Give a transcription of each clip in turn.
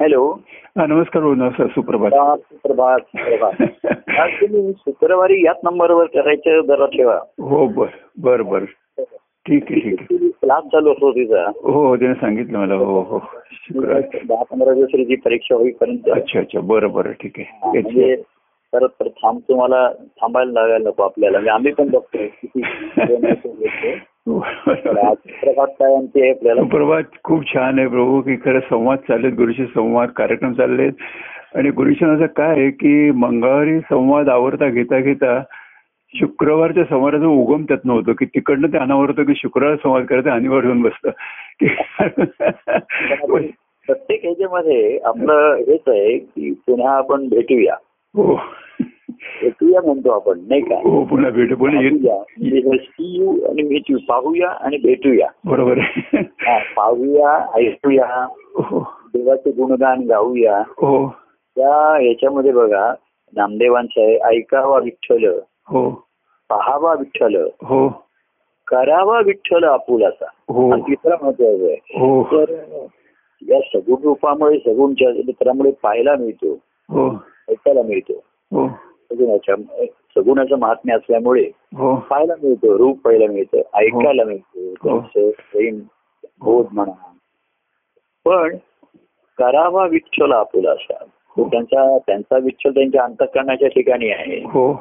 Hello. हा नमस्कार sir सुप्रभात. प्रभात प्रभात आज तुम्ही शुक्रवारी याच नंबरवर करायचं जरा ठेवा. हो बर बर बर. ठीक आहे ठीक आहे. क्लास चालू असतो तिचा? हो हो त्याने सांगितलं मला. हो हो शुक्रवार दहा पंधरा दिवसाची परीक्षा होईपर्यंत. अच्छा अच्छा. बरं बरं. ठीक हा, आहे म्हणजे परत परत थांब तुम्हाला थांबायला लागायला नको आपल्याला. म्हणजे आम्ही पण बघतोय किती प्रभात खूप छान आहे प्रभू की खरं संवाद चाललेत गुरुशी संवाद कार्यक्रम चाललेत. आणि गुरुशनाचं काय आहे की मंगळवारी संवाद आवडता घेता घेता शुक्रवारच्या संवादाचा उगम त्यात नव्हतं की तिकडनं ते अनावर होतं की शुक्रवार संवाद करायचं अनिवार्य होऊन बसतं. प्रत्येक ह्याच्यामध्ये आपलं हेच आहे की पुन्हा आपण भेटूया. हो. भेटूया म्हणतो आपण नाही का? हो पुन्हा भेट आणि भेटू पाहूया आणि भेटूया. बरोबर. हा, पाहूया ऐकूया हो देवाचे गुणगान गाऊया. हो. त्या ह्याच्यामध्ये बघा नामदेवांचं आहे ऐकावा विठ्ठल. हो. पाहावा विठ्ठल. हो. करावा विठ्ठल आपुलाचा. हो. हा तिसरा महत्त्वाचा आहे. हो. तर या सगुण रूपामुळे सगुण चित्रामुळे पाहायला मिळतो. हो. ऐकायला मिळतो. हो. सगुणाच्या सगुणाचं महात्म्य असल्यामुळे हो. पाहायला मिळतो रूप पाहायला मिळतं ऐकायला मिळतं हो. त्यांचं प्रेम बोध म्हणा. पण करावा विठ्ठल आपुला असा. त्यांचा त्यांचा विठ्ठल त्यांच्या अंतकरणाच्या ठिकाणी आहे. हो.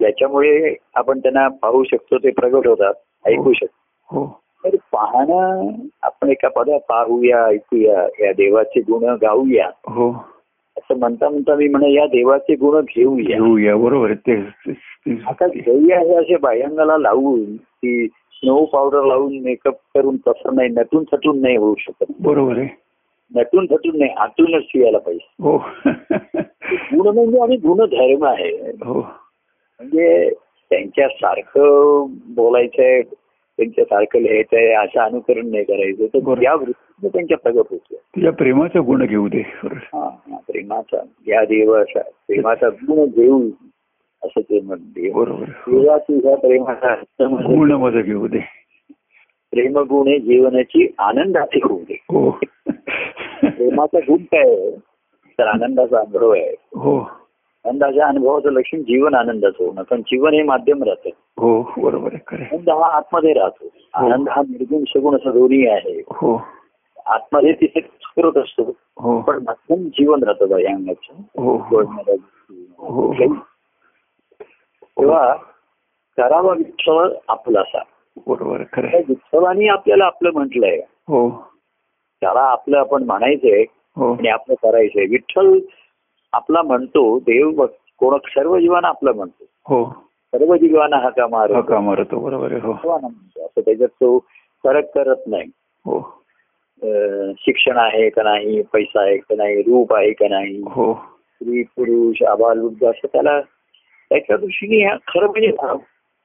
ज्याच्यामुळे आपण त्यांना पाहू शकतो ते प्रगट होतात ऐकू शकतो. हो. तर पाहणं आपण एका पदा पाहूया ऐकूया या देवाचे गुण गाऊया. हो. असं म्हणता म्हणता मी म्हणे या देवाचे गुण घेऊया. घेऊया बरोबर तेच. आता घेऊया हे असे बाह्यांगाला लावून की स्नो पावडर लावून मेकअप करून तसं नाही नटून थटून नाही होऊ शकत. बरोबर आहे. नटून थटून नाही आतूनच यायला पाहिजे. हो. गुण म्हणजे आणि गुणधर्म आहे. हो. म्हणजे त्यांच्यासारखं बोलायचंय त्यांच्यासारखं लिहायचंय असं अनुकरण नाही करायचं. तर. या वृत्तीने त्यांच्या प्रगट होतो तुझ्या प्रेमाचा गुण घेऊ दे बरोबर. प्रेमाचा या देव असा प्रेमाचा गुण घेऊ असं ते म्हणते. बरोबर. देवा तुझ्या प्रेमाचा गुण माझं घेऊ दे. प्रेमगुणे जीवनाची आनंदाची होऊ दे हो. प्रेमाचा गुण काय तर आनंदाचा अनुभव आहे. हो. आनंदाच्या अनुभवाचं लक्षण जीवन आनंदाचं होणं कारण जीवन हे माध्यम राहतं. हो बरोबर. आनंद हा आतमध्ये राहतो. आनंद हा निर्गुण सगुण असं दोन्ही आहे. हो. आतमध्ये तिथे स्फुरत असतो. हो. पण मध्यम जीवन राहतं बाई अंगाचं. हो हो. हो तेव्हा करावा विठ्ठल आपलासा बरोबर खरं. विठ्ठलाने आपल्याला आपलं म्हटलंय. हो. त्याला आपलं आपण म्हणायचंय हो. आणि आपलं करायचंय. विठ्ठल आपला म्हणतो देव कोण सर्व जीवांना आपलं म्हणतो. हो. सर्व जीवांना हाका मार हका मारतो बरोबर हो. असं त्याच्यात तो फरक करत नाही. हो. शिक्षण आहे का नाही पैसा आहे का नाही रूप आहे का नाही हो. स्त्री पुरुष आबाल वृद्ध असं त्याला त्याच्या दृष्टीने हा खरं म्हणजे हा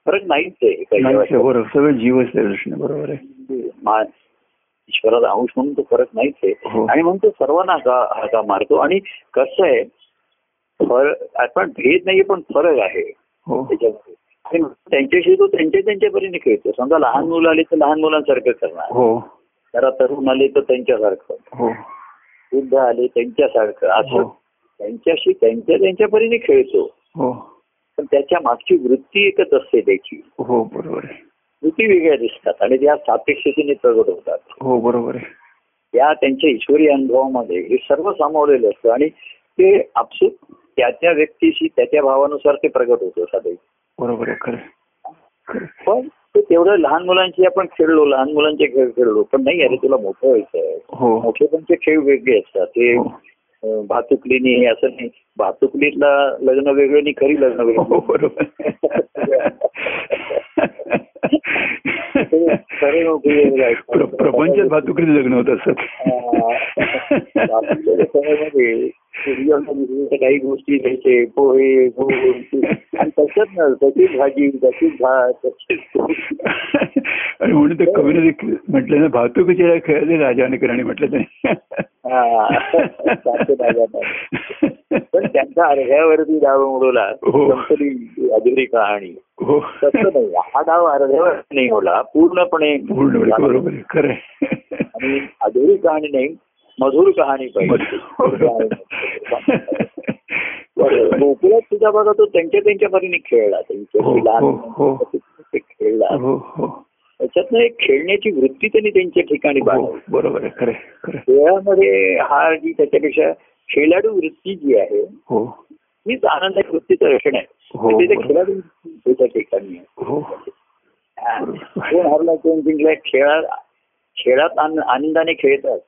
फरक नाहीच आहे. काही बरोबर. सगळं जीवच त्या दृष्टीने बरोबर आहे. मा- ईश्वराचा अंश म्हणून तो फरक नाहीच आहे. हो. आणि म्हणून तो सर्वांना हाका हाका मारतो. आणि कसं आहे फरक आपण भेद नाही पण फरक आहे. हो. त्याच्यामध्ये. त्यांच्याशी तो त्यांच्या त्यांच्या परीने खेळतो. समजा लहान मुलं आले तर लहान मुलांसारखं करणार. हो. जरा तरुण आले तर त्यांच्यासारखं. हो. वृद्ध आले त्यांच्यासारखं असं. हो. त्यांच्याशी त्यांच्या त्यांच्या परीने खेळतो. हो. पण त्याच्या मागची वृत्ती एकच असते त्याची. हो बरोबर वृत्ती वेगळ्या दिसतात आणि त्या सापेक्षतेने प्रगट होतात. हो बरोबर आहे. त्या त्यांच्या ईश्वरी अनुभवामध्ये हे सर्व सामावलेलं असतं आणि ते आपसूक त्या त्या व्यक्तीशी त्या त्या भावानुसार ते प्रगट होतं साधे. बरोबर आहे खरं. पण तेवढं लहान मुलांशी आपण खेळलो लहान मुलांचे खेळ खेळलो. पण नाही अरे तुला मोठं व्हायचं आहे. हो. मोठेपणचे खेळ वेगळे असतात. ते हो. भातुकलीने हे असं नाही. भातुकलीतला लग्न वेगळं आणि खरी लग्न हो वेगळं बरोबर. ते खरे नोकरी वेगळं आहे. प्र- प्रपंचात भातुकरी लग्न होत असत. काही गोष्टी घ्यायचे पोहे आणि तसंच ना तशीच भाजी तशीच भात आणि म्हणून ते कवीने देखील म्हटलं ना भातुकीच्या खेळाचे राजाने करणे म्हटलं हा. भाज्या पण त्यांचा अर्ध्यावरती डाव मोडवला हो. संपली अधुरी कहाणी हो तसं नाही हा डाव अर्ध्यावर नाही होला पूर्णपणे पूर्ण बरोबर खरं. आणि अधुरी कहाणी नाही मधुर कहाणी पाहिजे गोकुळात सुद्धा बघा तो त्यांच्या त्यांच्या परीने खेळला. हो, लहान हो, हो. खेळला. त्याच्यातनं एक खेळण्याची वृत्ती त्यांनी त्यांच्या ठिकाणी बरोबर खेळामध्ये हा जी त्याच्यापेक्षा खेळाडू वृत्ती जी आहे हो. हीच आनंदाची वृत्तीचं लक्षण आहे. म्हणजे. खेळाडू त्याच्या ठिकाणी आहे. कोण हरला कोण जिंकला खेळात खेळात आन- आनंदाने खेळतात.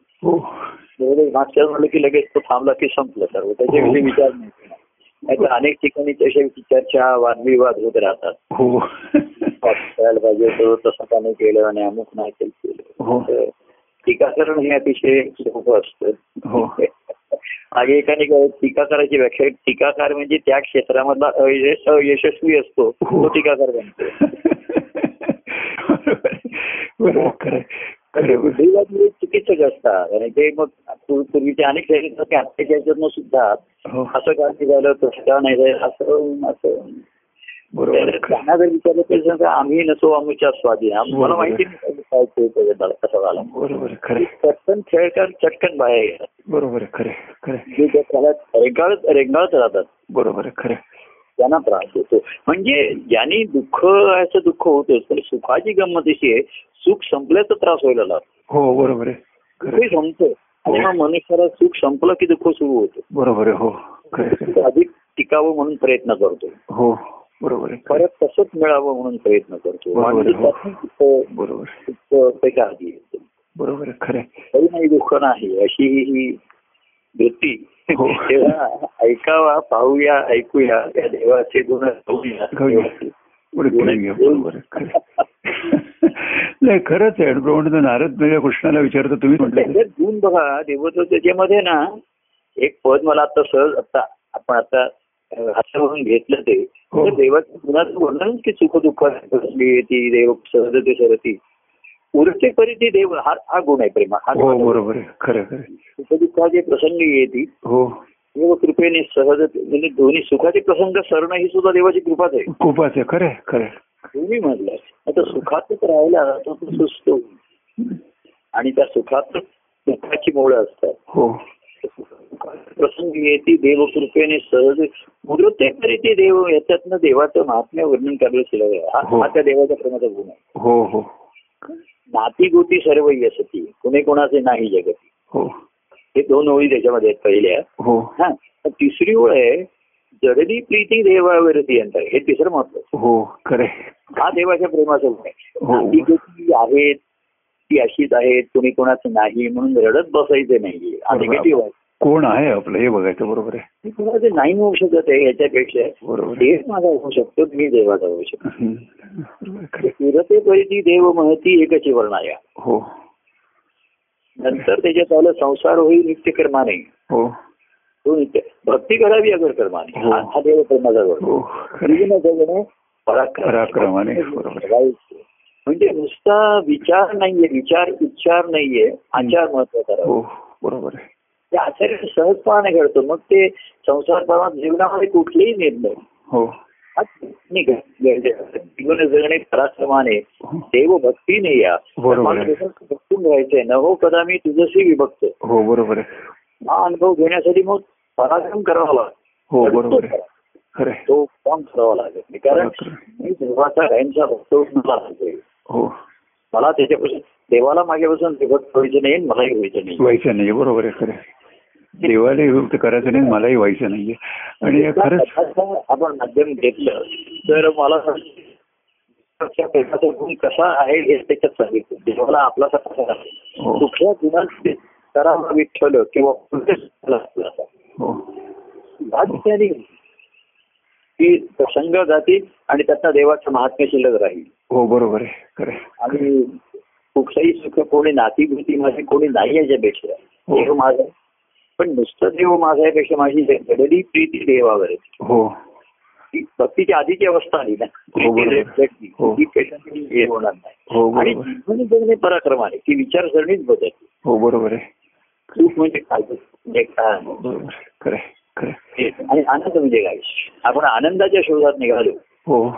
मागच्या म्हणलं की लगेच तो थांबला की संपलं सर्व. त्याच्याविषयी हो. विचार नाही नाहीतर अनेक ठिकाणी तशा चर्चा वादविवाद होत राहतात. हो. खेळायला पाहिजे तो तसं का नाही केलं आणि अमुक नाही केलं. हो. टीकाकरण हे अतिशय सोपं असतं. हो. मागे एकाने काय टीका करायची व्याख्या टीकाकार म्हणजे त्या क्षेत्रामधला अयश- अयशस्वी असतो हो. तो टीकाकार बनतो. बरोबर खरं खरं बुद्धिवाद हे चुकीचं असतात आणि ते मग पूर- पूर्वीचे अनेक आत्ताच्या ह्याच्यातनं सुद्धा हो. असं का नाही झालं तसं का नाही झालं असं असं. बरोबर. त्यांना जर विचारलं तर आम्ही नसो आमच्या स्वाधीन मला. माहिती काय कसा झाला बरोबर खरं. चटकन खेळकर चटकन बाहेर बरोबर खरे खरे. रेंगाळत रेंगाळत राहतात. बरोबर खरे. त्यांना त्रास होतो म्हणजे ज्यांनी दुःख असं दुःख होतच पण सुखाची गंमत अशी आहे सुख संपल्याचा त्रास व्हायला लागतो. हो बरोबर आहे. संपतं. आणि मग मनुष्याला सुख संपलं की दुःख सुरू होतं. बरोबर आहे हो. अधिक टिकावं म्हणून प्रयत्न करतो. हो बरोबर. परत तसंच मिळावं म्हणून प्रयत्न करतो. बरोबर हो. आधी येतं. बरोबर आहे खरे तरी नाही दुःख नाही अशी ही ही वृत्ती हो. तेव्हा ऐकावा पाहूया ऐकूया. त्या देवाचे गुण नाही खरंच आहे. प्रमाणे नारद म्हणजे कृष्णाला विचारतो तुम्ही म्हटलं गुण बघा देवत्व त्याच्यामध्ये ना एक पद मला आता सहज आता आपण आता हातावरून घेतलं ते. हो. देवाच्या गुणाचं वर्णन की सुख दुःख ती देव सहजते सरती. उरते परी ती देव हा हा गुण आहे प्रेमा हा हो बरोबर खरं खरं. सुख दुःखाचे प्रसंग येते हो. देव कृपेने सहज म्हणजे दोन्ही सुखाचे प्रसंग सरणं ही सुद्धा देवाची कृपाच आहे. खूपच आहे. खरं आहे, खरं आहे. तुम्ही म्हटलं आता सुखातच राहायला तो तो सुचतो आणि त्या सुखात दुःखाची मुळं असतात. हो. प्रसंग येते देव कृपेने सहज. मुद्रते तरी ते देव याच्यातनं देवाचं महात्म्य वर्णन करायला आहे. हा हो. हा त्या देवाच्या प्रेमाचा गुण आहे. हो हो. नाती गोती सर्व यसती कुणे कोणाचे नाही जगती. हो. हे दोन ओळी त्याच्यामध्ये आहेत पहिल्या. हो. हा. तिसरी ओळ आहे जडली प्रीती देवावरती यंत्र हे तिसरं महत्त्व हो खरं. हा देवाच्या प्रेमाचा हो. नाती गोती आहेत ती अशीच आहेत कुणी कोणाचं नाही म्हणून रडत बसायचं नाहीये. हा. निगेटिव्ह आहे. कोण आहे आपलं? हे बघायचं बरोबर आहे. कोणाचं नाही होऊ शकत आहे याच्यापेक्षा. बरोबर. देव माझा होऊ शकतो मी देवाचा होऊ शकतो. सुरते परिती देव महती एकची वर्णाया. हो. नंतर त्याच्यात आलं संसार होईल नित्यकर्माने. हो. तो नित्य भक्ती करावी अगर कर्माने. हो. हा देव प्रेमाचा वर्ण हो. पराक्रमाने. म्हणजे नुसता विचार नाहीये विचार उच्चार नाहीये आचार महत्त्वाचा हो बरोबर आहे. त्या आचार्य सहजपणाने घडतो मग ते संसार प्रमाणात जीवनामध्ये कुठलेही निर्णय हो. नाही. जीवन जगणे पराक्रमाने. देव भक्तीने या भक्तून राहायचंय न हो कदा मी तुझशी विभक्त. हो बरोबर हा अनुभव घेण्यासाठी मग पराक्रम करावा लागतो. हो बरोबर. तो काम करावा लागेल. कारण. मी देवाचा गायनचा भक्त मला. हो. मला त्याच्यापासून देवाला मागेपासून विभक्त व्हायचं नाही मलाही व्हायचं नाही. व्हायचं नाहीये बरोबर आहे खरं आहे. देवाला विभक्त करायचं नाही मलाही व्हायचं नाहीये आणि खरंच आपण माध्यम घेतलं तर मला त्या प्रेमाचा गुण कसा आहे हे त्याच्यात सांगितलं देवाला आपला कसा हो कुठल्या गुणात करावा विठ्ठल किंवा कुठे हो भाग्याने की प्रसंग जातील आणि त्याचा देवाचं महात्म्य शिल्लक राहील हो बरोबर आहे खरं. आणि कुठलंही सुख कोणी नातीभूती माझी कोणी नाही याच्यापेक्षा हो. देव माझा. पण नुसतं देव माझा यापेक्षा माझी जडली प्रीती देवावर आहे. हो. भक्तीची आधीची अवस्था आली ना. हो, हो. होणार नाही. हो आणि जगणे पराक्रमाने ती विचारसरणीच बदल हो बरोबर आहे. सुख म्हणजे काय म्हणजे काय. आणि आनंद म्हणजे काय? आपण आनंदाच्या शोधात निघालो. हो.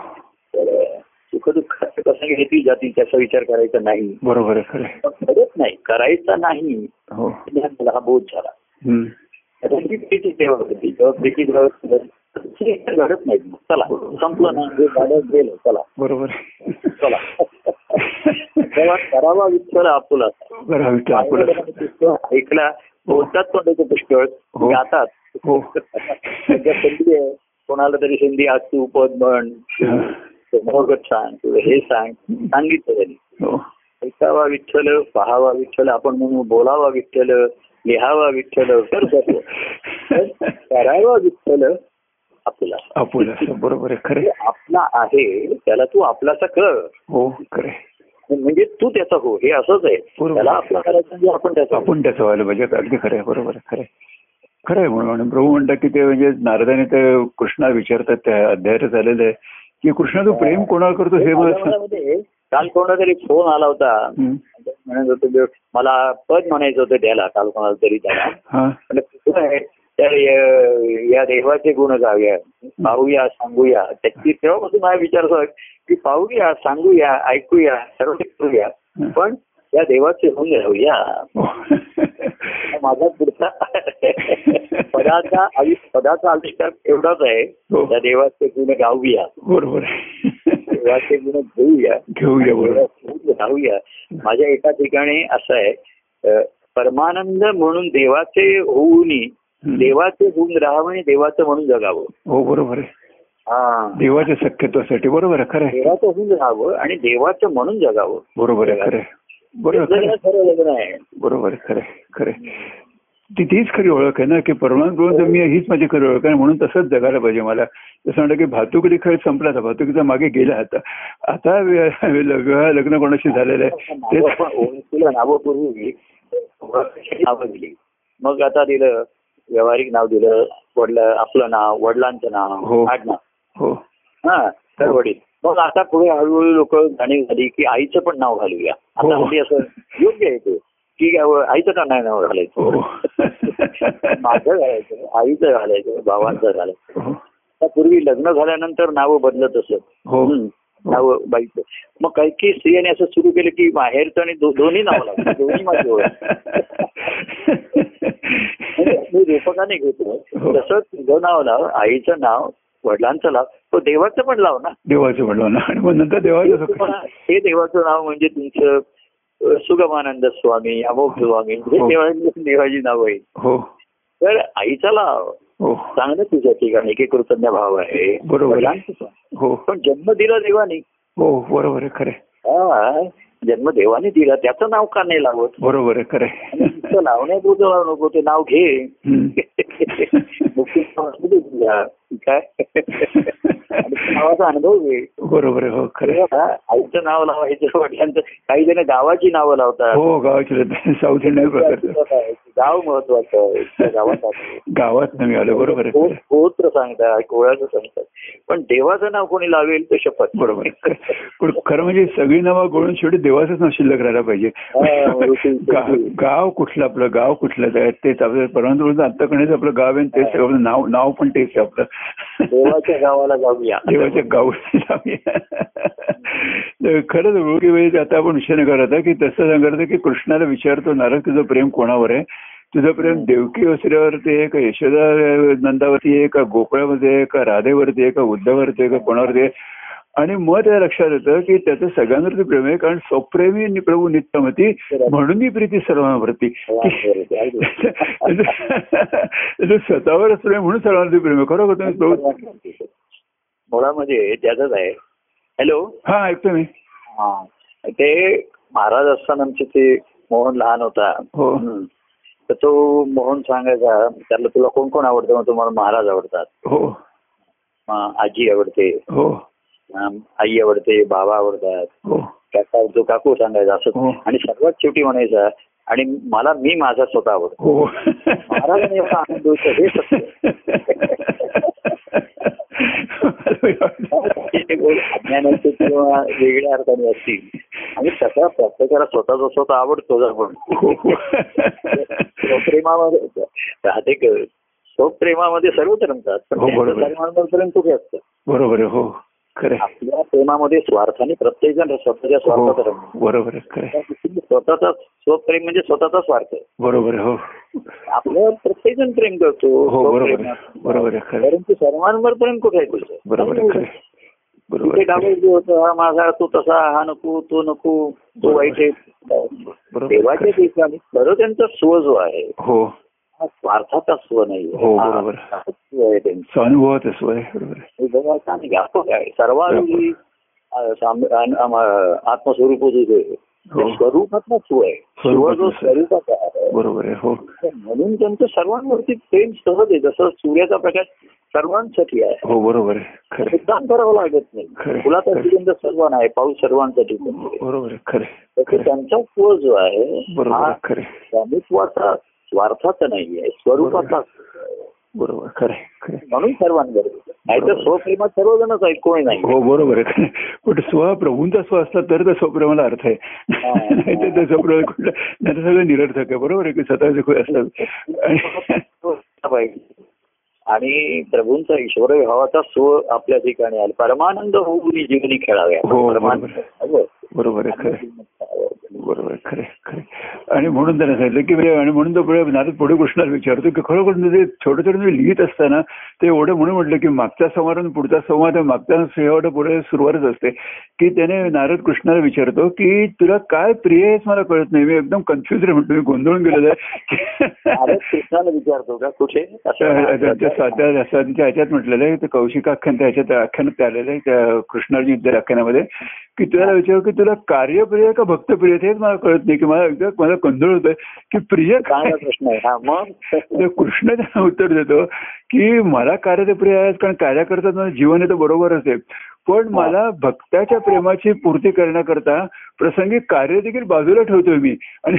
तर सुख दुःखाचे प्रसंग येतील जातील त्याचा विचार करायचा नाही. बरोबर करत नाही. करायचा नाही. हो. हा बोध झाला. प्रीती तेव्हा होती प्रीती घडत घडत नाही. चला संपलं ना जे झालं गेलं चला. बरोबर. चला. तेव्हा करावा विठ्ठल आपुला. ऐकला बोलतात पुष्कळ. हो. गातात. हो. संधी आहे कोणाला तरी संधी आज तू पद म्हण मोहगत सांग किंवा हे सांग सांगितलं त्यांनी. हो. ऐकावा विठ्ठल पहावा विठ्ठल आपण म्हणू बोलावा विठ्ठल. लिहावा विठ्ठल करावा विठ्ठल आपला आपुल बरोबर आहे खरं. आपला आहे त्याला तू आपलाचा कर हो खरं. म्हणजे तू त्याचा हो हे असंच आहे. त्याला आपला करायचं म्हणजे आपण त्याचा हो. आपण त्याचं व्हायला पाहिजे अगदी खरं आहे बरोबर आहे खरं. खरं आहे म्हणून प्रभू म्हणतात की ते म्हणजे नारदाने ते कृष्णा विचारतात त्या अध्यायात झालेलं आहे की कृष्णा तू प्रेम कोणाला करतो हे मला काल कोणाला तरी फोन आला होता. म्हणत होतो मला पद म्हणायचं होतं त्याला काल कोणाला तरी त्याला हा तर या- देवाचे गुण गाऊया पाहूया सांगूया त्याची तेव्हापासून माझा विचार की पाहूया सांगूया ऐकूया सर्व करूया पण या देवाचे गुण गाऊया हो. माझा पुढचा पदाचा आयुष्य पदाचा आविष्कार एवढाच आहे हो. त्या देवाचे गुण गाऊया बरोबर. देवाचे गुण घेऊया घेऊया गाऊया माझ्या एका ठिकाणी असं आहे परमानंद म्हणून देवाचे होऊनी. देवाचे होऊन राहावं आणि देवाचं म्हणून जगावं. हो बरोबर आहे. हा. देवाच्या सख्यत्वासाठी बरोबर आहे खरं देवाचं होऊन राहावं आणि देवाचं म्हणून जगावं. बरोबर आहे खरं बरोबर खरं लग्न आहे. बरोबर खरं खरं. ती तीच खरी ओळख आहे ना की परमानंद मी हीच माझी खरी ओळख आहे म्हणून तसंच जगायला पाहिजे मला. जसं म्हणलं की भातुकडी खेळ संपला आता भातुकीचा मागे गेला आता. आता वि- विवाह लग्न कोणाशी झालेलं आहे? नावं पण ओळखीला नावं दिली मग आता दिलं व्यावहारिक नाव दिलं वडला आपलं नाव वडिलांचं हो. नाव आडनाव. हो. हा तर वडील. मग आता पुढे हळूहळू लोक जाणीव झाली की आईचं पण नाव घालूया. आता हो. म्हणजे असं योग्य आहे ते. की आईचं का नाही नाव घालायचं? हो. माझं घालायचं आईचं घालायचं भावांचं घालायचं. हो. पूर्वी लग्न झाल्यानंतर नावं बदलत असत. हो. नाव बाईचं. मग काही काही स्त्रियांनी असं सुरू केलं की माहेरचं आणि दोन्ही नाव लागतं दोन्ही माझी ओळख. म्हणजे मी रूपकाने घेतो. हो. तसं तुझं नाव लाव आईचं नाव वडिलांचं लाव. तो देवाचं पण लाव ना. देवाचं म्हणलं ना. आणि मग नंतर देवाचं. हे देवाचं नाव म्हणजे तुमचं सुगमानंद स्वामी अमोक स्वामी हे देवाची नाव आहे हो तर आईचा लाव हो चांगलं तुझ्या ठिकाणी की कृतज्ञ भाव आहे बरोबर. पण. हो जन्म दिला देवाने हो बरोबर खरं. हा जन्म देवाने दिला. त्याचं नाव का नाही लावत? बरोबर आहे खरं आणि आहे. नुसतं लावण्यापुरतं लावू नको ते नाव घे. काय? नावाचा अनुभव घे. बरोबर हो खरं आईचं नाव लावायचं वडिलांचं. काही जण गावाची नावं लावतात. हो गावाची साऊथ इंडियन गाव महत्वाचं आहे. गावात. गावात नाही आलं बरोबर. गोत्र सांगतात कोळाचं सांगतात पण देवाचं नाव कोणी लावेल तर शपथ. बरोबर. पण खरं म्हणजे सगळी नावं गोळून शेवटी देवाचंच नाव शिल्लक राहायला पाहिजे. गाव कुठलं आपलं? गाव कुठलं? तेच आपलं परंतु अंतकणेच आपलं गाव आहे आणि तेच. आपलं नाव नाव पण तेच आहे आपलं. देवाच्या गावाला जाऊया. देवाच्या गाव तर खरंच ओळखी वेळी आता आपण विषय करत की तसं सांगत की कृष्णाला विचारतो नारद तुझं प्रेम कोणावर आहे? तुझं प्रेम देवकी वस्त्र्यावरती आहे का यशोदा नंदावरती आहे का गोकुळामध्ये आहे का राधेवरती आहे का उद्धवावरती आहे का कोणावरती आहे आणि मग त्या लक्षात येतं की त्याचं सगळ्यांवरती प्रेम आहे कारण स्वप्रेमी प्रभू नित्यमती म्हणून ही प्रीती सर्वांवरती. त्याचं स्वतःवरच प्रेम म्हणून सर्वांवरती प्रेम आहे. खरोखर तुम्ही प्रभू? मुळामध्ये त्याच आहे. हॅलो? हा ऐकतो मी. हा. ते महाराज असताना आमचे ते मोहन लहान होता. हो. तर तो मोहन सांगायचा त्याला तुला कोण कोण आवडतं? मग तुम्हाला महाराज आवडतात. हो. आजी आवडते. हो. आई आवडते बाबा आवडतात. हो. काका तो काकू सांगायचा असं. हो. आणि सर्वात शेवटी म्हणायचा आणि मला मी माझा स्वतः आवडतो. हो. महाराजांनी एवढा आनंद होतो हे सत्य. अज्ञानाचे किंवा वेगळ्या अर्थाने असतील आणि तसा प्रत्येकाला स्वतःचा स्वतः आवडतो आपण. स्वप्रेमामध्ये राहते स्वप्रेमामध्ये सर्व रमतात पण प्रेम कुठे असतं बरोबर हो. आपल्या प्रेमामध्ये स्वार्थाने प्रत्येक जण स्वतःच्या हो स्वार्थात रमतो. बरोबर स्वतःचा स्वप्रेम म्हणजे स्वतःचा स्वार्थ आहे. बरोबर हो आपल्यावर प्रत्येक जण प्रेम करतो हो बरोबर. परंतु सर्वांवर प्रेम कुठे आहे बरोबर. बरोबर होतं हा माझा तो तसा हा नको तो नको तो वाईट आहे देवाच्या. ठिकाणी खरं त्यांचा स्व जो आहे हो हा स्वार्थाचा स्व नाही हो, बरोबर. आहे स्व बरोबर व्यापक अम- आत्मस्वरूप हो. स्वरूपातला स्व आहे स्व जो. स्वरूपाचा आहे बरोबर आहे हो म्हणून त्यांचं सर्वांवरती प्रेम सहज आहे जसं सूर्याचा प्रकाश सर्वांसाठी आहे हो बरोबर आहे. मुद्दाम करावं लागत नाही. फुलाचा सुगंध सर्वांना आहे पाऊस सर्वांसाठी. बरोबर आहे खरं. त्यांचा स्व जो आहे. स्वामित्वाचा स्वार्थाचा नाहीये स्वरूपाचा बरोबर खरं आहे, खरं आहे. म्हणून सर्वांवर नाही तर बरोबर. स्वप्रेमात सर्वजणच आहेत कोणी नाही हो बरोबर आहे आहे. पण स्व प्रभूंचा स्व असला तर त्या स्वप्रेमाला अर्थ आहे नाही तर त्या स्वप्रेमा कुठलं नाही तर सगळं निरर्थक आहे बरोबर आहे की स्वतःचे खुश असतात आणि प्रभूंचा ईश्वर भावाचा स्व आपल्या ठिकाणी आला परमानंद होऊन जीवनी खेळाव्या हो, बरोबर. आहे खरं आहे. बरोबर आहे, खरं आहे, खरं आहे. आणि म्हणून त्याने सांगितलं की म्हणजे आणि म्हणून तो पुढे नारद पुढे कृष्णाला विचारतो की खरोखर म्हणजे छोटं छोटं तुम्ही लिहित असताना ते एवढं म्हणून म्हटलं की मागचा संवाद आणि पुढचा संवाद आहे, मागचा शेवट पुढे सुरुवातच असते. की त्याने नारद कृष्णाला विचारतो की तुला काय प्रिय आहेस मला कळत नाही. मी एकदम कन्फ्युज आहे म्हणतो मी गोंधळून गेलेलो अरे आहे कृष्णाला विचारतो का? कुठे? त्यांच्या ह्याच्यात म्हटलेलं आहे. ते कौशिक आख्यान त्या ह्याच्यात आख्यानात आलेलं आहे त्या कृष्णार्जुन आख्यानामध्ये. की तुला विचार की तुला कार्यप्रिय का भक्तप्रिय? हेच मला कळत नाही की मला एकदा मला गोंधळ होतोय की प्रिय काय प्रश्न आहे. मग? कृष्ण त्यांना उत्तर देतो की मला कार्य तर प्रिय आहे कारण कार्य करतात माझं जीवन तर बरोबरच आहे पण मला भक्ताच्या प्रेमाची पूर्ती करण्याकरता प्रसंगी कार्य देखील बाजूला ठेवतोय मी. आणि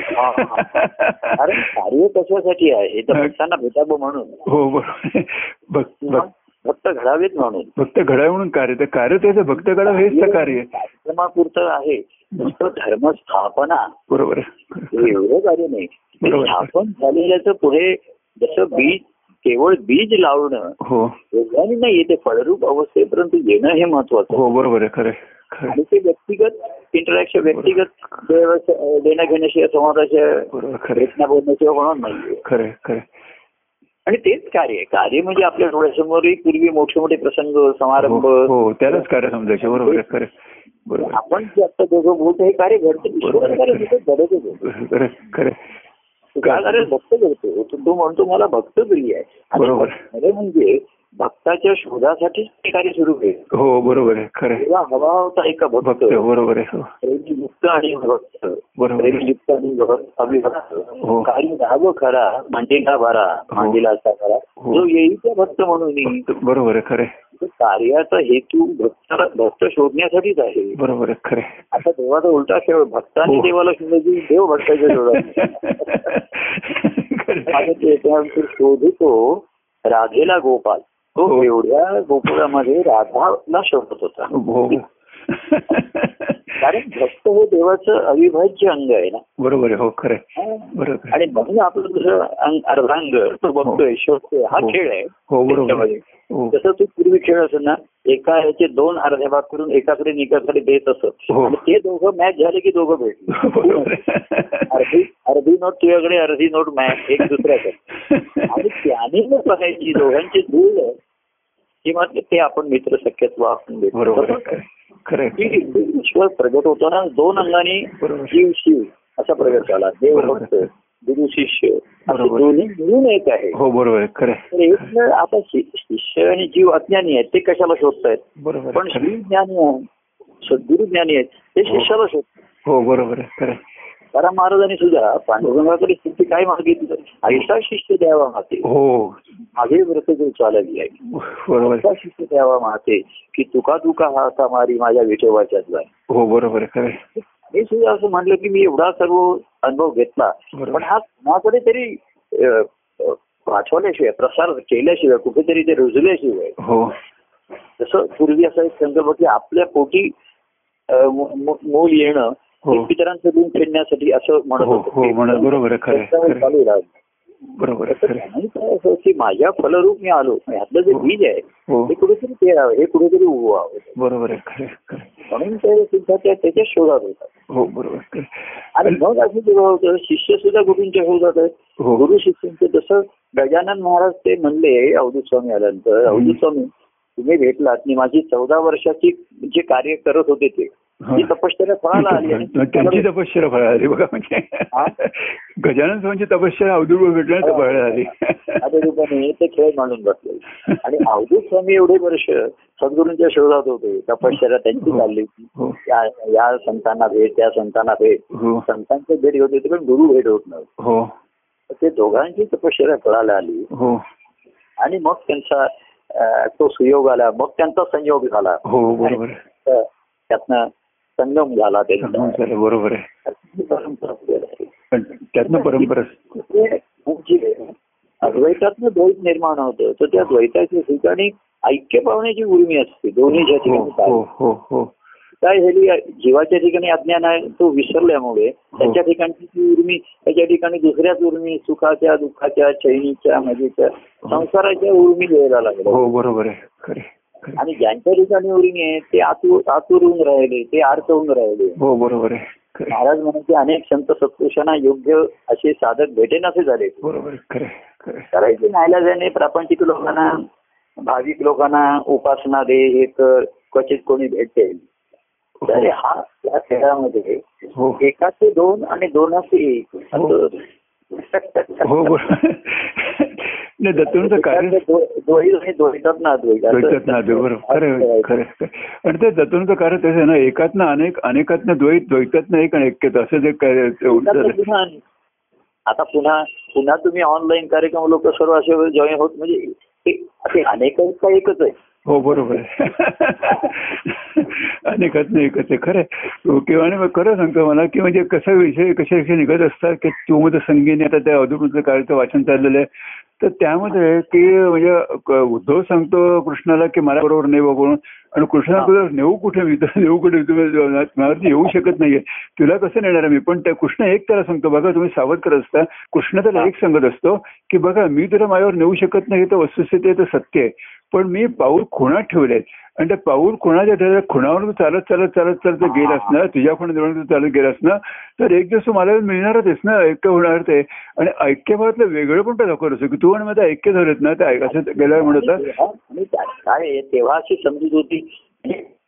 कार्य कशासाठी आहे? हे तर भक्तांना भेटावं म्हणून. हो बरोबर. भक्त घडावेत म्हणून. भक्त घडावे म्हणून कार्य तर कार्य त्याचं भक्त घडावं हेच तर कार्य कार्यक्रमापुरतं आहे. नुसतं धर्म स्थापना बरोबर. हे एवढं कार्य नाही. स्थापन झालेल्याचं पुढे जसं बीज केवळ बीज लावणं हो. नाही ते फळरूप अवस्थेपर्यंत येणं हे महत्वाचं हो बरोबर आहे. खरं आणि. ते व्यक्तिगत इंटरॅक्शन व्यक्तिगत देण्या घेण्याशिवाय समाजाच्या बोलण्याशिवाय होणार नाही खरं खरं. आणि तेच कार्य आहे कार्य म्हणजे आपल्या डोळ्यासमोरही पूर्वी मोठे मोठे प्रसंग समारंभ हो हो, त्यालाच कार्य समजायचे बरोबर. बरोबर. आपण जे आता दोघं बोलतो हे कार्य घडतं ईश्वर कार्य तिथं घडतच आहे. खरं आहे, खरं आहे. तू काय कार्य भक्त करतो तू म्हणतो मला भक्त प्रिय आहे बरोबर. खरं म्हणजे भक्ताच्या शोधासाठीच ते कार्य सुरू केलं हो बरोबर आहे खरं हवा होता एका भक्त भक्त बरोबर आहे हो प्रेमीयुक्त आणि भक्त बरोबर. प्रेमीयुक्त आणि भक्त अभिभक्त हो. राहावं खरा मांडीला भरा मांडीला असा भरा हो. जो येईल त्या भक्त म्हणून भक्त- बरोबर आहे खरं कार्याचा हेतू भक्ताला भक्त शोधण्यासाठीच आहे बरोबर आहे खरं. आता देवाचा उलटा खेळ भक्तांनी हो. देवाला शोधायची देव भक्ताच्या शोधायची खरं आता आहे. ते त्यानंतर शोधतो राधेला गोपाल हो. एवढ्या गोकुळामध्ये राधाला शोधत होता. हो. कारण भक्त हे देवाचं अविभाज्य अंग आहे ना बरोबर आहे हो खरं. बरोबर. आणि म्हणून आपलं दुसरं अर्धांग तो बघतोय शोधतोय हा हो. खेळ आहे हो बरोबर. हो जसं तू पूर्वी खेळ असं ना एका ह्याचे दोन अर्धे भाग करून एकाकडे आणि एकाकडे देत असत हो. ते दोघं मॅच झाले की दोघं भेटले. अर्धी अर्धी नोट तुझ्याकडे अर्धी नोट मॅच एक दुसऱ्याकडे आणि त्याने बघायची दोघांची जुळ किंवा ते आपण मित्र सख्यत्व आपण भेटतो. बरोबर ईश्वर प्रगट होताना दोन अंगाने. जीव शिव असा प्रगट झाला. देव. भक्त गुरु शिष्य. दोन्ही मिळून एक आहे. हो बरोबर खरं आता शिष्य आणि जीव अज्ञानी आहेत ते कशाला शोधतायत? बरोबर पण आहे. ज्ञानी आहे सद्गुरु ज्ञानी आहेत ते शिष्याला शोधतात. हो बरोबर आहे. खरं. कारण महाराजांनी सुद्धा पांडुरंगाकडे स्थिती काय मागितलं? ऐसा शिष्य द्यावा माते. हो. माझे व्रत जो चालली आहे. ऐसा. शिष्य द्यावा माते की तुका तुका हा असा मारी माझ्या विठोबाच्यातला आहे हो बरोबर. मी सुद्धा असं म्हटलं की मी एवढा सर्व अनुभव घेतला. पण हा कुणाकडे तरी पाठवल्याशिवाय प्रसार केल्याशिवाय कुठेतरी ते रुजल्याशिवाय. हो. जसं पूर्वी असा एक संकल्प की आपल्या पोटी मूल येणं हो. पितरांचं गुण फेडण्यासाठी असं म्हणत हो होतं. हो बरोबर आहे आहे. आहे. चालू राहिलं बरोबर आहे आहे. माझ्या फलरूप मी आलो ह्यातलं जे बीज आहे हो कुठेतरी पेरावं हे कुठेतरी उगवावं बरोबर आहे आहे, आहे. म्हणून ते सुद्धा त्या त्याच्या शोधात होतात हो बरोबर आहे, आहे. आणि मग असं जेव्हा होतं शिष्य सुद्धा गुरूंच्या शोधात आहेत हो गुरु शिष्यांचे जसं गजानन महाराज ते म्हणले अवधूत स्वामी आल्यानंतर अवधूत स्वामी तुम्ही भेटलात मी माझी चौदा वर्षाची जे कार्य करत होते ते हा. तपश्चर्या फळाला आली आणि त्यांची तपश्चर्या फळा आली. बघा म्हणजे हा? गजानन स्वामींची तपश्चर्या अवधूत भेटल्या तर फळा आली. ते खेळ मांडून बसले. आणि अवधूत स्वामी एवढे वर्ष सद्गुरूंच्या शोधात होते. तपश्चर्या त्यांची चालली होती. हो. या संतांना भेट त्या संतांना भेट. हो. संतांचे भेट होत होते पण गुरु भेट होत नव्हते. हो. ते दोघांची तपश्चर्या फळाला आली. हो. आणि मग त्यांचा तो सुयोग आला. मग त्यांचा संयोग झाला. हो त्यातनं संगम झाला त्यांचा. बरोबर आहे. ही परंपरा त्यातनं परंपरा ते अद्वैतातनं द्वैत निर्माण होतं तर त्या द्वैताच्या ठिकाणी ऐक्य पावण्याची उर्मी असते दोन्हीच्या हो ठिकाणी काय हो हो हो. काय झाली जीवाच्या ठिकाणी अज्ञान आहे तो विसरल्यामुळे त्याच्या ठिकाणची ती उर्मी त्याच्या ठिकाणी दुसऱ्याच उर्मी सुखाच्या दुःखाच्या चैनीच्या मजेच्या संसाराच्या उर्मी द्यायला लागल्या. हो बरोबर आहे. आणि ज्यांच्या ठिकाणी उर्मी आहे ते आतूर आतुरून राहिले ते आर्त होऊन राहिले. हो बरोबर आहे. महाराज म्हणायचे अनेक संत सत्पुरुषांना योग्य असे साधक भेटेनासे झाले. बरोबर करायचे नाईलाजाने प्रापंचिक लोकांना भाविक लोकांना उपासना दे हे कर क्वचित कोणी भेटेल तर हा या खेळामध्ये हो. एकाचे दोन आणि दोनाचे एक. असं. हो नाही दत्तूंचं कार्य द्वैतात ना द्वैतात ना बरोबर खरं खरं. आणि ते दत्तूंचं कार्य तसं ना एकातनं अनेक अनेकातनं द्वैत द्वैतातनं एक आणि ऐक्यत असं जे कार्य. पुन्हा आता पुन्हा पुन्हा तुम्ही ऑनलाईन कार्यक्रम लोक सर्व असे जॉईन होत म्हणजे ते असे अनेक एकच आहे हो बरोबर आहे. अनेकातनं एकच आहे. खरं आहे. किंवा आणि मग खरं सांगतो मला की म्हणजे कसा विषय कशा विषय निघत असतात की तू मध्ये संगीने आता त्या अधुमधलं कार्याचं वाचन चाललेलं आहे. तर त्यामध्ये की म्हणजे उद्धव सांगतो कृष्णाला की मला बरोबर नाही बघून आणि कृष्णा. तुला नेऊ कुठे मी? तर नेऊ कुठे? तुम्ही येऊ शकत नाहीये. तुला कसं नेणार आहे मी? पण त्या कृष्ण एक त्याला सांगतो बघा तुम्ही सावध करत असता. कृष्ण त्याला. एक सांगत असतो की बघा मी तुला माझ्यावर नेऊ शकत नाही तर वस्तुस्थिती आहे, तर सत्य आहे. पण मी पाऊल खुणात ठेवले आणि त्या पाऊल खुणाच्या खुणावर तू चालत चालत चालत चालत गेलास ना तुझ्या खुणा जवळ तू चालत गेलास ना तर एक दिवस मला मिळणारच आहेस ना ऐक्य होणार ते आणि ऐक्यभावातलं वेगळं पण दाखवत असतो की तू आणि माझं ऐक्य झालेत ना ते असं गेल्यावर म्हणत काय तेव्हा अशी समजूत होती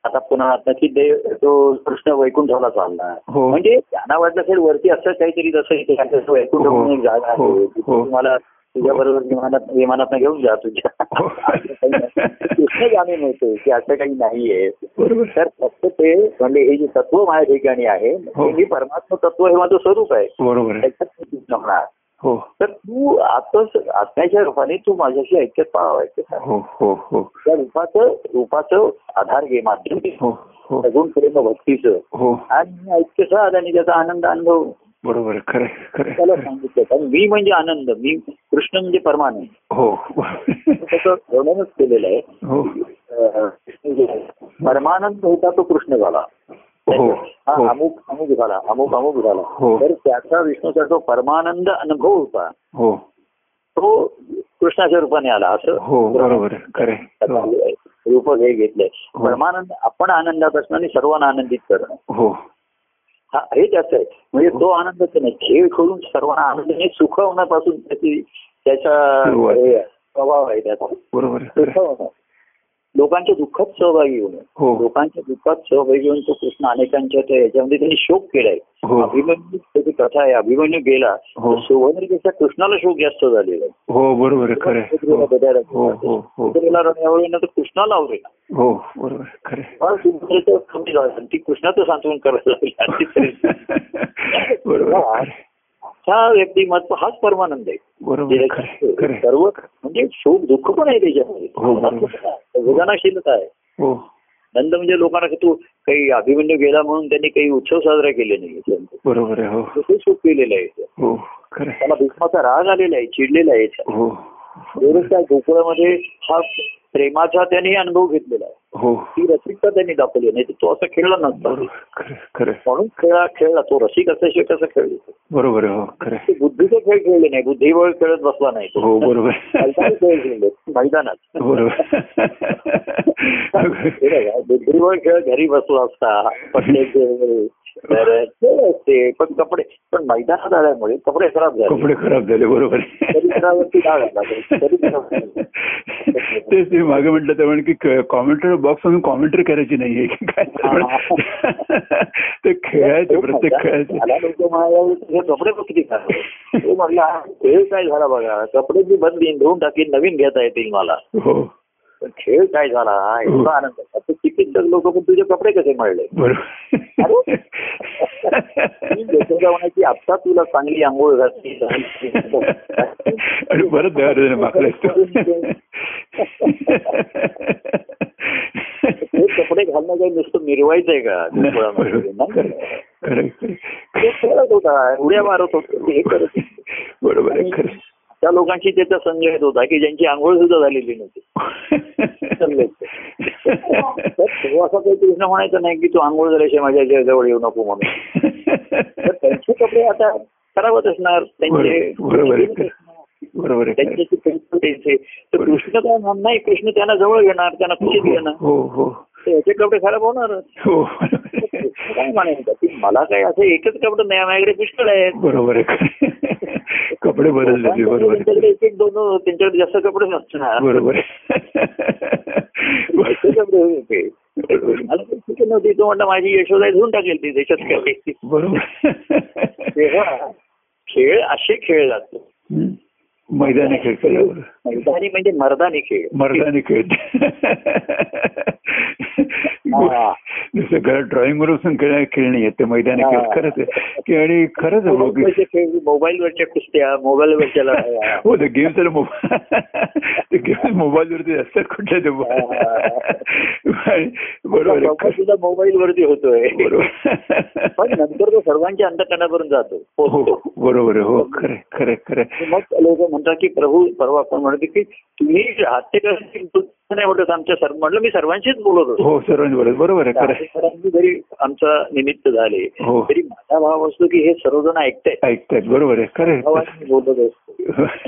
आता पुन्हा आता की देव तो कृष्ण वैकुंठाला चालला हो. म्हणजे त्यांना वाटलं असेल वरती असं काहीतरी इथे असं वैकुंठ हो. म्हणून जागा हो. तुम्हाला तुझ्या बरोबर विमानात विमानात घेऊन जा तुझ्या. हो. जाणून होते की असं काही नाहीये. तर फक्त ते म्हणजे हे जे तत्व माझ्या ठिकाणी आहे हो. हे परमात्मा तत्व हे माझं स्वरूप आहे. बरोबर त्याच्यात होणार हो. तर तू आताच आत्म्याच्या रूपाने तू माझ्याशी ऐक्यत पाहावायचं हो हो हो. त्या रूपाचं रूपाचं आधार घे माध्यम. सगुण प्रेम भक्तीचं. आणि ऐक्य साध आणि त्याचा आनंद अनुभव. बरोबर खरं खरं. त्याला सांगितलं. कारण मी म्हणजे आनंद मी कृष्ण म्हणजे परमानंद. हो. त्याचं वर्णनच केलेलं आहे. हो. परमानंद होता तो कृष्ण झाला. हो हा. हो अमुक अमुक झाला अमुक अमुक झाला. तर त्याचा विष्णूचा जो परमानंद अनुभव होता हो. तो कृष्णाच्या रूपाने आला असं हो बरोबर रूप हे घेतलंय. परमानंद आपण आनंदात असणं आणि सर्वांना आनंदित करणं. हो. हा हे त्याचं आहे. म्हणजे तो आनंदच नाही. खेळ खेळून सर्वांना आनंद हे सुख होण्यापासून त्याची त्याचा स्वभाव आहे त्याचा. बरोबर लोकांच्या दुःखात सहभागी होणं. हो. लोकांच्या दुःखात सहभागी होऊन तो कृष्ण अनेकांच्या त्या याच्यामध्ये त्यांनी शोक केलाय. हो. अभिमन्यू त्याची कथा आहे अभिमन्यू गेला हो. सोवनरीपेक्षा कृष्णाला शोक जास्त झालेला आहे. हो बरोबर तर कृष्णाला आवडेल. हो बरोबर खरं ती कृष्णाचं सांत्वन करायला लागली. हा व्यक्तिमत्व हाच परमानंद आहे. सर्व म्हणजे सुख दुःख पण आहे त्याच्यामध्ये. हो, बरोबर. संवेदनाशीलता आहे. हो. नंद म्हणजे लोकांना तू काही अभिमन्यू गेला म्हणून त्यांनी काही उत्सव साजरा केले नाही. बरोबर आहे हो. सुख केलेलं आहे. हो. त्याला भीष्माचा राग आलेला आहे चिडलेला आहे. हो. एवढंच काय गोकुळामध्ये हा प्रेमाचा त्यांनी अनुभव घेतलेला आहे. हो. ती रसिकता त्यांनी दाखवली नाही तो असं खेळला नसता. म्हणून खेळा खेळला. तो रसिक असल्याशिवाय कसं खेळलो बरोबर हो. बुद्धीचे खेळ खेळले नाही. बुद्धिबळ खेळत बसला नाही तो. हो बरोबर. खेळ खेळले. मैदानात. बरोबर. बुद्धिबळ खेळ घरी बसला असता. पट्टे खेळ तर खेळ असते पण कपडे पण मैदानात आल्यामुळे कपडे खराब झाले. कपडे खराब झाले बरोबर. तेच मी मागे म्हटलं म्हणे की कॉमेंटर बॉक्स मधून कॉमेंट्री करायची नाहीये की काय. ते खेळायचे प्रत्येक खेळायचे. कपडे बघ किती खराब आहेत. तो म्हटला "हा, खेळ काय झाला बघा? कपडे मी बदलीन धुवून टाकीन नवीन घेता येतील मला. हो. पण खेळ काय झाला? हा एवढा आनंद. आता चिकित्सक लोक पण तुझे कपडे कसे मिळले? म्हणायची आत्ता तुला चांगली आंघोळ घातली परत हे कपडे घालणं काही नुसतं मिरवायचंय का? होता उड्या मारत होता हे करत. बरोबर आहे त्या लोकांशी त्याचा संघ येत होता की ज्यांची आंघोळ सुद्धा झालेली नव्हती. तेव्हा असं काही कृष्ण म्हणायचं नाही की तू आंघोळ झाल्याशिवाय माझ्या जवळ येऊ नको म्हणून. त्यांचे कपडे आता खराबच असणार. त्यांचे बरोबर आहे. आहे. त्यांचे तर कृष्ण काय म्हणणार नाही कृष्ण त्यांना जवळ घेणार त्यांना खुशीत घेणार. हो हो. तर याचे कपडे खराब हो. कृष्ण काय म्हणायचं? की मला काय असं एकच कपडे नाही माझ्याकडे पुष्कळ आहेत. बरोबर आहे. कपडे बदलले ते बरोबर. एक एक दोन त्यांच्याकडे जास्त कपडे नसणार बरोबर. कपडे होते. नव्हती तो म्हणला माझी यशोदा धुवून टाकेल ती त्याच्यात काय बरोबर. तेव्हा खेळ असे खेळ जातो. मैदानी खेळ मैदानी म्हणजे मर्दानी खेळ. मर्दानी खेळ. हा. जसं घरात ड्रॉइंग वर बसून खेळ खेळणी आहेत ते मैदानी खेळ. हा. खरंच आहे. की आणि खरंच खेळ मोबाईलवरच्या कुस्त्या मोबाईलवरच्या लढाया. हो ते गेम तर मोबाईल गेम मोबाईल वरती असतात कुठल्या ते बरोबर सुद्धा मोबाईल वरती होतोय. बरोबर. पण नंतर तो सर्वांच्या अंतकरणापर्यंत जातो. हो पोहोचतो बरोबर हो खरे खरे खरे मग लोक म्हणतात की प्रभू परवा आपण म्हणतो की तुम्ही हत्येकरांची नाही म्हणत आमच्या सर्व म्हटलं मी सर्वांशीच बोलत होतो. हो सर्वांनी बरोबर बरोबर आहे जरी आमचा निमित्त झाले हो. तरी माझा भाव असतो की हे सर्वजण ऐकतायत. ऐकतायत बरोबर आहे खरं. भावाने बोलत असतो.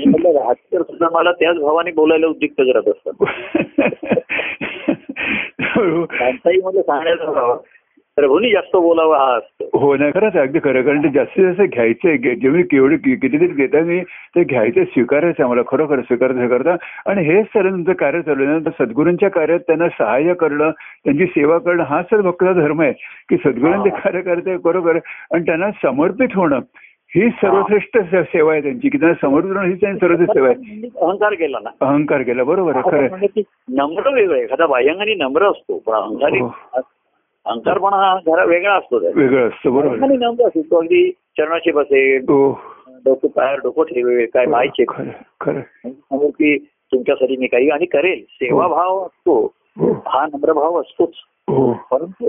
म्हटलं हत्यार सुद्धा मला त्याच भावाने बोलायला उद्युक्त करत असतात. त्यांचाही मध्ये सांगण्याचा भाव. प्रभूंनी जास्त बोलावा हा असतो. हो नाही खरंच आहे, अगदी खरं. कारण जास्तीत जास्त घ्यायचंय घे- जेवढी केवढी कितीतरी घेता मी ते घ्यायचं स्वीकारायचं आहे मला खरोखर स्वीकारता स्वीकारता आणि हेच सर तुमचं कार्य चालू आहे सद्गुरूंच्या कार्यात त्यांना सहाय्य करणं त्यांची सेवा करणं हा सर भक्ताचा धर्म आहे. की सद्गुरूंचे हा. कार्य करते बरोबर आणि त्यांना समर्पित होणं ही सर्वश्रेष्ठ सेवा आहे त्यांची. की त्यांना समर्पित होणं ही त्यांची सर्वश्रेष्ठ सेवा आहे. अहंकार केला ना. अहंकार केला. बरोबर आहे खरं आहे. नम्र वेगळं आहे. एखादा बाह्यांगाने नम्र असतो पण अहंकारी हो. अहंकारपणा हा जरा वेगळा असतो. वेगळं असतं बरोबर. तो अगदी चरणाशी बसेल हो. डोकं पायावर डोकं ठेवेल काय पाहायचे खरं की तुमच्यासाठी मी काही आणि करेल. सेवाभाव असतो हो. हा नम्रभाव असतोच. हो. परंतु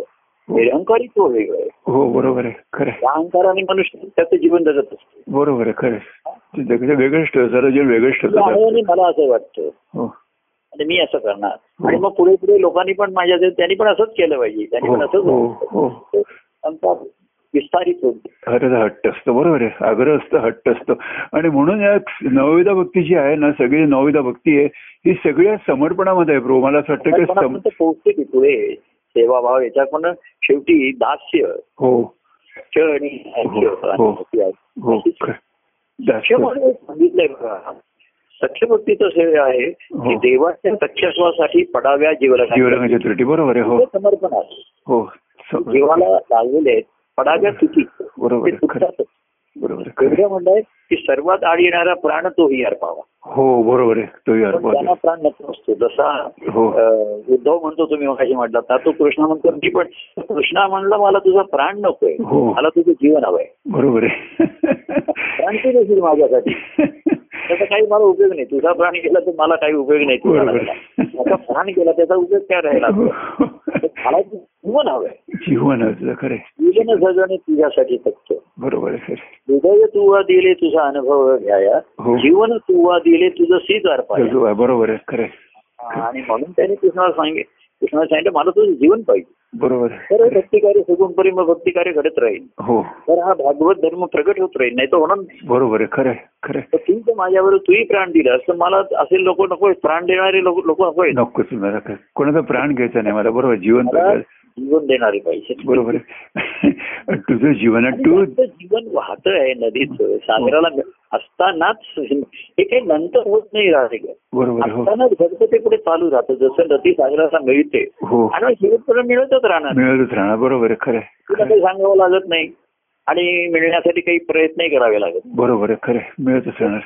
निरहंकारी तो वेगळं आहे. हो बरोबर आहे खरं. त्या अहंकाराने मनुष्य त्याचं जीवन जगत असतो. बरोबर आहे खरं वेगळंच ठेव जे वेगळंच ठेवतं मला असं वाटतं. हो. मी असं करणार. आणि मग पुढे पुढे लोकांनी पण माझ्या त्यांनी पण असंच केलं पाहिजे. त्यांनी हो पण असंच हो हो. अहंकार विस्तारित होतो खरंच हट्ट असतो बरोबर आहे. आग्रह असतं हट्ट असतो. आणि म्हणून या नवविधा भक्ती जी आहे ना सगळी नवविधा भक्ती आहे ही सगळ्या समर्पणामध्ये आहे प्रभू मला असं वाटतं की पोहोचते की पुढे. सेवाभाव याच्यात पण शेवटी दास्य. हो. हो. हो सांगितलंय बघा. सख्य भक्तीचं श्रेय आहे की हो. देवाच्या सख्यत्वासाठी पडाव्या जीवला जीवरंगाची त्रुटी बरोबर आहे हो. समर्पण आहे. हो जीवाला लागलेले आहेत पडाव्या चुकी बरोबर. बरोबर म्हणलंय की सर्वात आड येणारा प्राण तोही अर्पावा. हो बरोबर आहे. प्राण नको असतो. जसा हो. उद्धव म्हणतो तुम्ही मगाशी म्हटलं ना तो कृष्ण म्हणतो. मी पण कृष्णा म्हणलं मला तुझा प्राण नकोय. हो. मला तुझं जीवन हवंय. बरोबर आहे. प्राण तू नसेल माझ्यासाठी. त्याचा काही मला उपयोग नाही. तुझा प्राण गेला तर मला काही उपयोग नाही. तुझा प्राण गेला त्याचा उपयोग काय राहिला? तर मला जीवन हवंय. जीवन खरे जीवन जगणे तुझ्यासाठी फक्त. बरोबर आहे हृदय दिले तुझा अनुभव घ्याया. हो. जीवन तुवा दिले तुझं सीच तुझं आहे, बरोबर आहे खरे आणि म्हणून त्याने कृष्णाला सांगे कृष्णाला सांगितलं मला तुझं जीवन पाहिजे. बरोबर तर भक्तिकार्य सगुण परिम भक्तिकार्य घडत राहील. हो. तर हा भागवत धर्म प्रगट होत राहील नाही तर होणार नाही. बरोबर आहे खरं खरं. तर तू जर माझ्यावर तूही प्राण दिलास तर मला असे लोक नको प्राण देणारे लोक नको काय. कोणाचा प्राण घ्यायचा नाही मला बरोबर जीवन. जीवन देणारे पाहिजे बरोबर. तुझं जीवन तू जीवन वाहत आहे नदीचं. सागराला असतानाच हे काही नंतर होत नाही राहते हो. असतानाच घडतं ते पुढे चालू राहतं. जसं नदी सागराला मिळते. हो. आणि शेवटपर्यंत मिळतच राहणार. मिळतच राहणार. बरोबर खरं. तुला काही सांगावं लागत नाही. आणि मिळण्यासाठी काही प्रयत्नही करावे लागत बरोबर आहे खरं. मिळतच राहणार.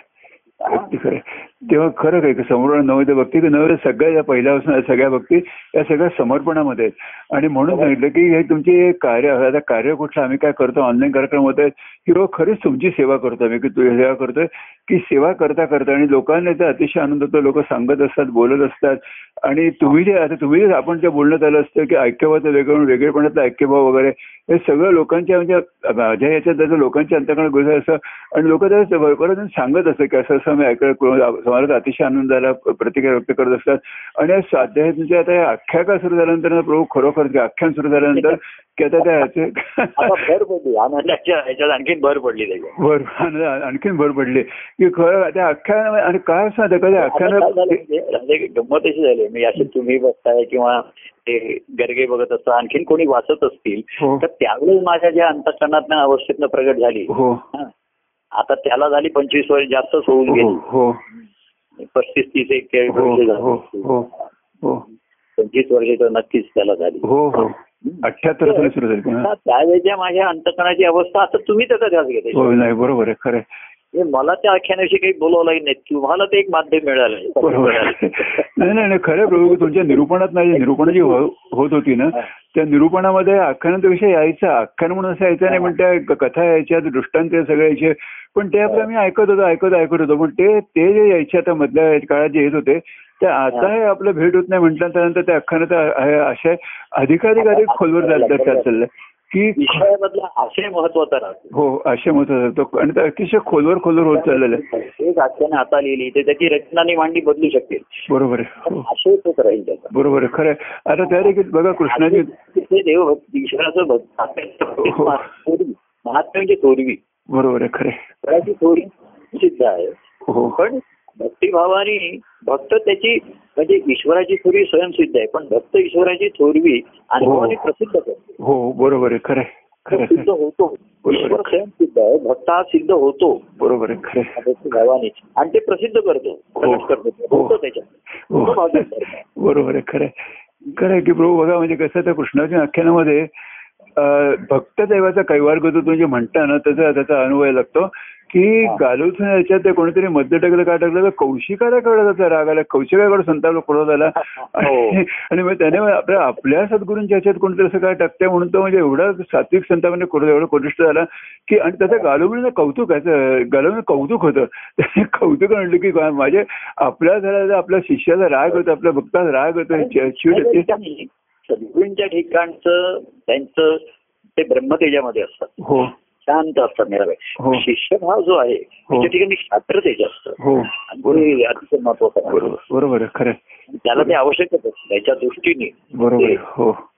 खरं. तेव्हा खरं काय की समोर नवद्य भक्ती की नवद्य सगळ्या या पहिल्यापासून सगळ्या भक्ती या सगळ्या समर्पणामध्ये आहेत. आणि म्हणून सांगितलं की हे तुमचे कार्य आता कार्य कुठलं आम्ही काय करतो ऑनलाईन कार्यक्रम होत आहेत. की बाबा खरीच तुमची सेवा करतो आम्ही की तुझी सेवा करतोय की सेवा करता करता आणि लोकांना ते अतिशय आनंद होतो लोक सांगत असतात बोलत असतात. आणि तुम्ही जे आता तुम्ही जे आपण जे बोलण्यात आलं असतं की ऐक्यभावाचं वेगळं वेगळेपणातलं ऐक्यभाव वगैरे हे सगळं लोकांच्या म्हणजे माझ्या याच्यात त्याचं लोकांच्या अंतकडे गोष्ट असं आणि लोक त्याला परत सांगत असतं की असं असं मी ऐकलं समाजात अतिशय आनंद झाला प्रतिक्रिया व्यक्त करत असतात. आणि या स्वाध्याय म्हणजे आता या आख्यायिका सुरू झाल्यानंतर प्रभू खरोखर आख्यान सुरू झाल्यानंतर की आता त्या आणखीन भर पडली भर आणि आणखीन भर पडली. की खरं त्या आख्यान आणि काय असं झालं आख्यान गंमत अशी झाली. मी असे तुम्ही बघताय किंवा ते गर्गे बघत असता आणखीन कोणी वाचत असतील हो. तर त्यावेळेस माझ्या ज्या अंतकरणात अवस्थेतनं प्रगट झाली. हो. आता त्याला झाली पंचवीस वर्ष जास्तच होऊन गेली. हो. पस्तीस तीस एक हो हो हो पंचवीस वर्ष तर नक्कीच त्याला झाली. हो हो. अठ्याहत्तर सुरू झाली त्यावेळेच्या माझ्या अंतकरणाची अवस्था आता तुम्ही त्याचा ध्यास घेते नाही बरोबर आहे खरं मला त्या आख्यानाविषयी काही बोलावलं नाही तुम्हाला ते एक माध्यम मिळालं आहे. नाही नाही नाही खरं आहे प्रभू तुमच्या निरूपणात नाही निरूपण जी हो- होत होती ना. त्या निरूपणामध्ये आख्यानाचा विषय यायचा आख्यान म्हणून असं यायचं नाही पण त्या कथा यायच्या दृष्टांत सगळे यायचे पण ते आपलं आम्ही ऐकत होतो ऐकत ऐकत होतो. पण ते ते जे यायचे आता मधल्या काळात जे येत होते ते आता हे आपलं भेट होत नाही म्हटल्यानंतर त्या आख्यानाचा आशय अधिकाधिक अधिक खोलवर जात चाललंय. की विषयामधला आशय महत्त्वाचा राहतो. हो आशय मत होतो आणि ते अतिशय खोलवर खोलवर होत चाललेलं आहे. एक आख्याने आता लिहिली तर त्याची रचना आणि मांडी बदलू शकते बरोबर आहे. हो. आशय तोच राहील त्याचा. बरोबर आहे. खरं आता त्या देखील बघा कृष्णाची ते देव ईश्वराचं भक्त. हो. थोरवी महात्मा म्हणजे थोरवी बरोबर आहे. खरं थोडी सिद्ध आहे. हो. पण भक्तिभावाने भक्त त्याची म्हणजे ईश्वराची थोडी स्वयंसिद्ध आहे पण भक्त ईश्वराची थोरवी अनुभवाने प्रसिद्ध करतो हो बरोबर आहे खरं सिद्ध. होतो ईश्वर स्वयंसिद्ध आहे भक्त हा सिद्ध होतो बरोबर आहे खरं आहे. भक्तिभावाने आणि ते प्रसिद्ध करतो हो. त्याच्यात हो तो भागवत धर्म. बरोबर आहे खरं. खरं की प्रभू बघा म्हणजे कसं त्या कृष्णाच्या आख्यानामध्ये भक्त देवाचा कैवार करतो तुम्ही जे म्हणता ना त्याचा त्याचा अनुभव लागतो की गालूच याच्यात ते कोणीतरी मध्य टाकलं काय टाकलं तर कौशिकाला कळलं त्याचा राग आला. कौशिकाकडे संताप क्रोध आला हो. आणि मग त्याने आपल्या आपल्या सद्गुरूंच्या ह्याच्यात कोणतरी असं काय टाकते म्हणून तो म्हणजे एवढा सात्विक संतापाने क्रोध एवढं कोनिष्ठ झाला की आणि त्याचं गालोबीनं कौतुक आहे गालोबीनं कौतुक होतं. त्याने कौतुक म्हणलं की गा- माझे आपल्या झाला आपल्या शिष्याचा राग होतो आपल्या भक्ताचा राग होतो चिड ठिकाणी सद्गुरूंच्या ठिकाणचं त्यांचं ते ब्रह्मतेजामध्ये असतात. हो. शांत असतात हो. मेळावे शिष्यभाव जो आहे त्याच्या ठिकाणी शास्त्र तेज असतं. हो. अतिशय महत्वाचं. बरोबर खरं. त्याला ते आवश्यकच असतं त्याच्या दृष्टीने. बरोबर. हो.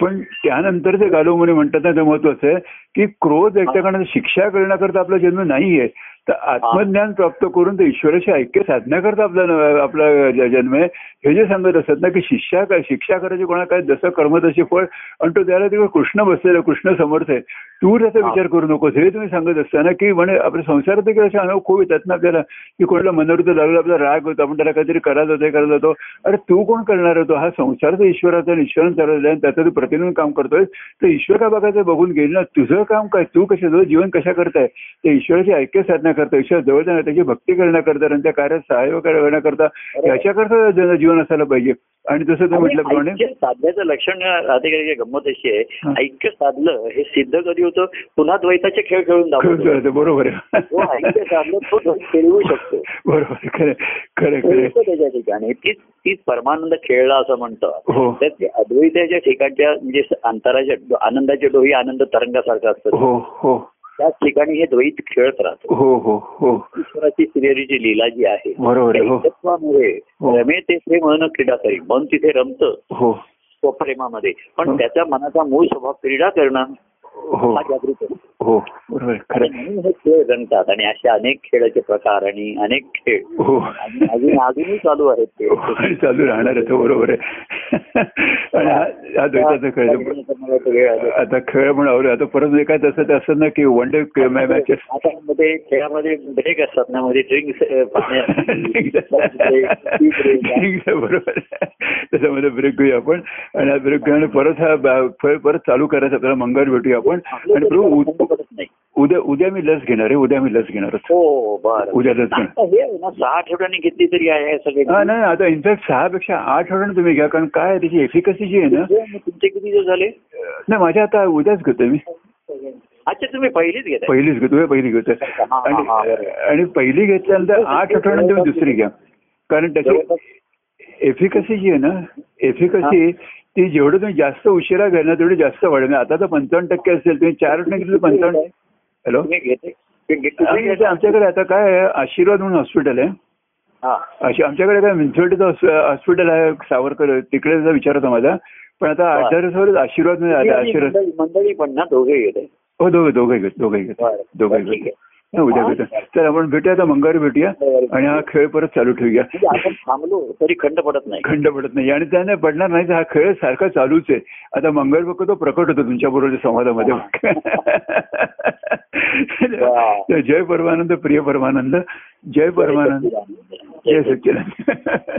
पण त्यानंतर ते गालो म्हणे म्हणतात ना ते महत्वाचं आहे की क्रोध करण्याची शिक्षा करण्याकरता आपला जन्म नाहीये. तर आत्मज्ञान प्राप्त करून ते ईश्वराशी ऐक्य साधण्याकरता आपला आपला जन्म आहे. हे जे सांगत असतात ना की शिक्षा काय शिक्षा करायची कोणा काय जसं कर्म तशी फळ आणि तो त्याला तिकडे कृष्ण बसलेला कृष्ण समर्थ आहे. तू त्याचा विचार करू नकोस. हे तुम्ही सांगत असताना की म्हणे आपल्या संसारात देखील असे अनुभव खूप येतात ना आपल्याला की कोणाला मनोरथ लागलं आपला राग होतो आपण त्याला काहीतरी होतो हे करायला होतो अरे तू कोण करणार होतो हा संसार तर ईश्वराचा आणि ईश्वरन चालवला आणि त्याचं तू प्रतिबिंब काम करतोय. तर ईश्वर काय बघायचं बघून गेल ना तुझं काम काय तू कशा तुझं जीवन कशा करताय? ते ईश्वराची ऐक्य साधण्याकरता ईश्वर जवळ त्याची भक्ती करण्याकरता आणि त्या कार्यात सहाय्य करण्याकरता याच्याकरता जन- जीवन असायला पाहिजे. आणि जसं तू आणि म्हटल्याप्रमाणे साधण्याचं लक्षण का गंमत अशी आहे. हा. ऐक्य साधलं हे सिद्ध कधी होतं? पुन्हा द्वैताचे खेळ खेळून दाखवतो. बरोबर आहे. तो ऐक्य साधलं तो खेळवू शकतो. बरोबर खरं खरं खरं. त्याच्या ठिकाणी. तीच तीच परमानंद खेळला असं म्हणतं. हो. तर ते अद्वैताच्या ठिकाणच्या म्हणजे अंतराच्या आनंदाच्या डोही आनंद तरंगासारखं असतं. हो हो. त्याच ठिकाणी हे द्वैत खेळत राहतो हो हो हो ईश्वराची श्रीहरीची लीला जी आहे बरोबर हो. हो. रमे ते प्रेम न क्रीडा करी मन तिथे रमतं हो स्वप्रेमामध्ये पण हो. त्याच्या मनाचा मूळ स्वभाव क्रीडा करणं हो जागृत आहे. हो. बरोबर. खरं. हे खेळ रंगतात आणि असे अनेक खेळाचे प्रकार आणि अनेक खेळ. हो. अजून अजूनही चालू आहेत ते. आणि चालू राहणार बरोबर आहे. हा- हा खेळ. आता खेळ म्हणून आता परत काय तसं ते असं ना की वन डे मॅचेस आता मध्ये खेळामध्ये ब्रेक असतात ना मध्ये ड्रिंक्स बरोबर. त्याच्यामध्ये ब्रेक घेऊया आपण. आणि हा ब्रेक घेऊन परत हा खेळ परत चालू करायचा आपल्याला मंगळ भेटूया आपण. आणि प्रभू उद्या उद्या मी लस घेणार आहे उद्या मी लस घेणार. हो बरं. उद्या लस घेणार. आता हे आहे ना सहा आठवड्यांनी घेतली तरी आहे सगळे हा नाही आता इनफॅक्ट सहा पेक्षा आठ आठवड्यानं तुम्ही घ्या कारण काय आहे, त्याची एफिकसी जी आहे ना तुमचे किती दिवस झाले? नाही माझ्या आता उद्याच घेतोय मी. अच्छा तुम्ही पहिलीच घेताय. पहिलीच घेतोय पहिली घेतोय. हा, हा, हा, आणि बरोबर. आणि पहिली घेतल्यानंतर आठ आठवड्यानंतर तुम्ही दुसरी घ्या. कारण त्याची एफिकसी जी आहे ना एफिकसी ती जेवढं तुम्ही जास्त उशिरा ना तेवढी जास्त वाढेल आता तर पंचावन्न टक्के असेल तुम्ही चार घेतले पंचावन्न हॅलो? आमच्याकडे आता काय आशीर्वाद म्हणून हॉस्पिटल आहे. हा. अशी आमच्याकडे काय म्युन्सिपाल्टीचं हॉस्पिटल आहे सावरकर तिकडे जर विचार होता माझा. पण आता दिवसावर आशीर्वाद आणि आशीर्वाद मंडळी पण ना दोघे हो दोघे दोघे घेत दोघे घेत. दोघे घेत. उद्या घेतो तर आपण भेटूया आता मंगळवारी भेटूया. आणि हा खेळ परत चालू ठेवूया. म्हणजे आपण थांबलो तरी खंड पडत नाही. खंड पडत नाही. आणि त्याने पडणार नाही तर हा खेळ सारखा चालूच आहे. आता मंगळ बघ तो प्रकट होतो तुमच्या बरोबरच्या संवादामध्ये. जय परमानंद प्रिय परमानंद. जय परमानंद. जय सच्चिदानंद.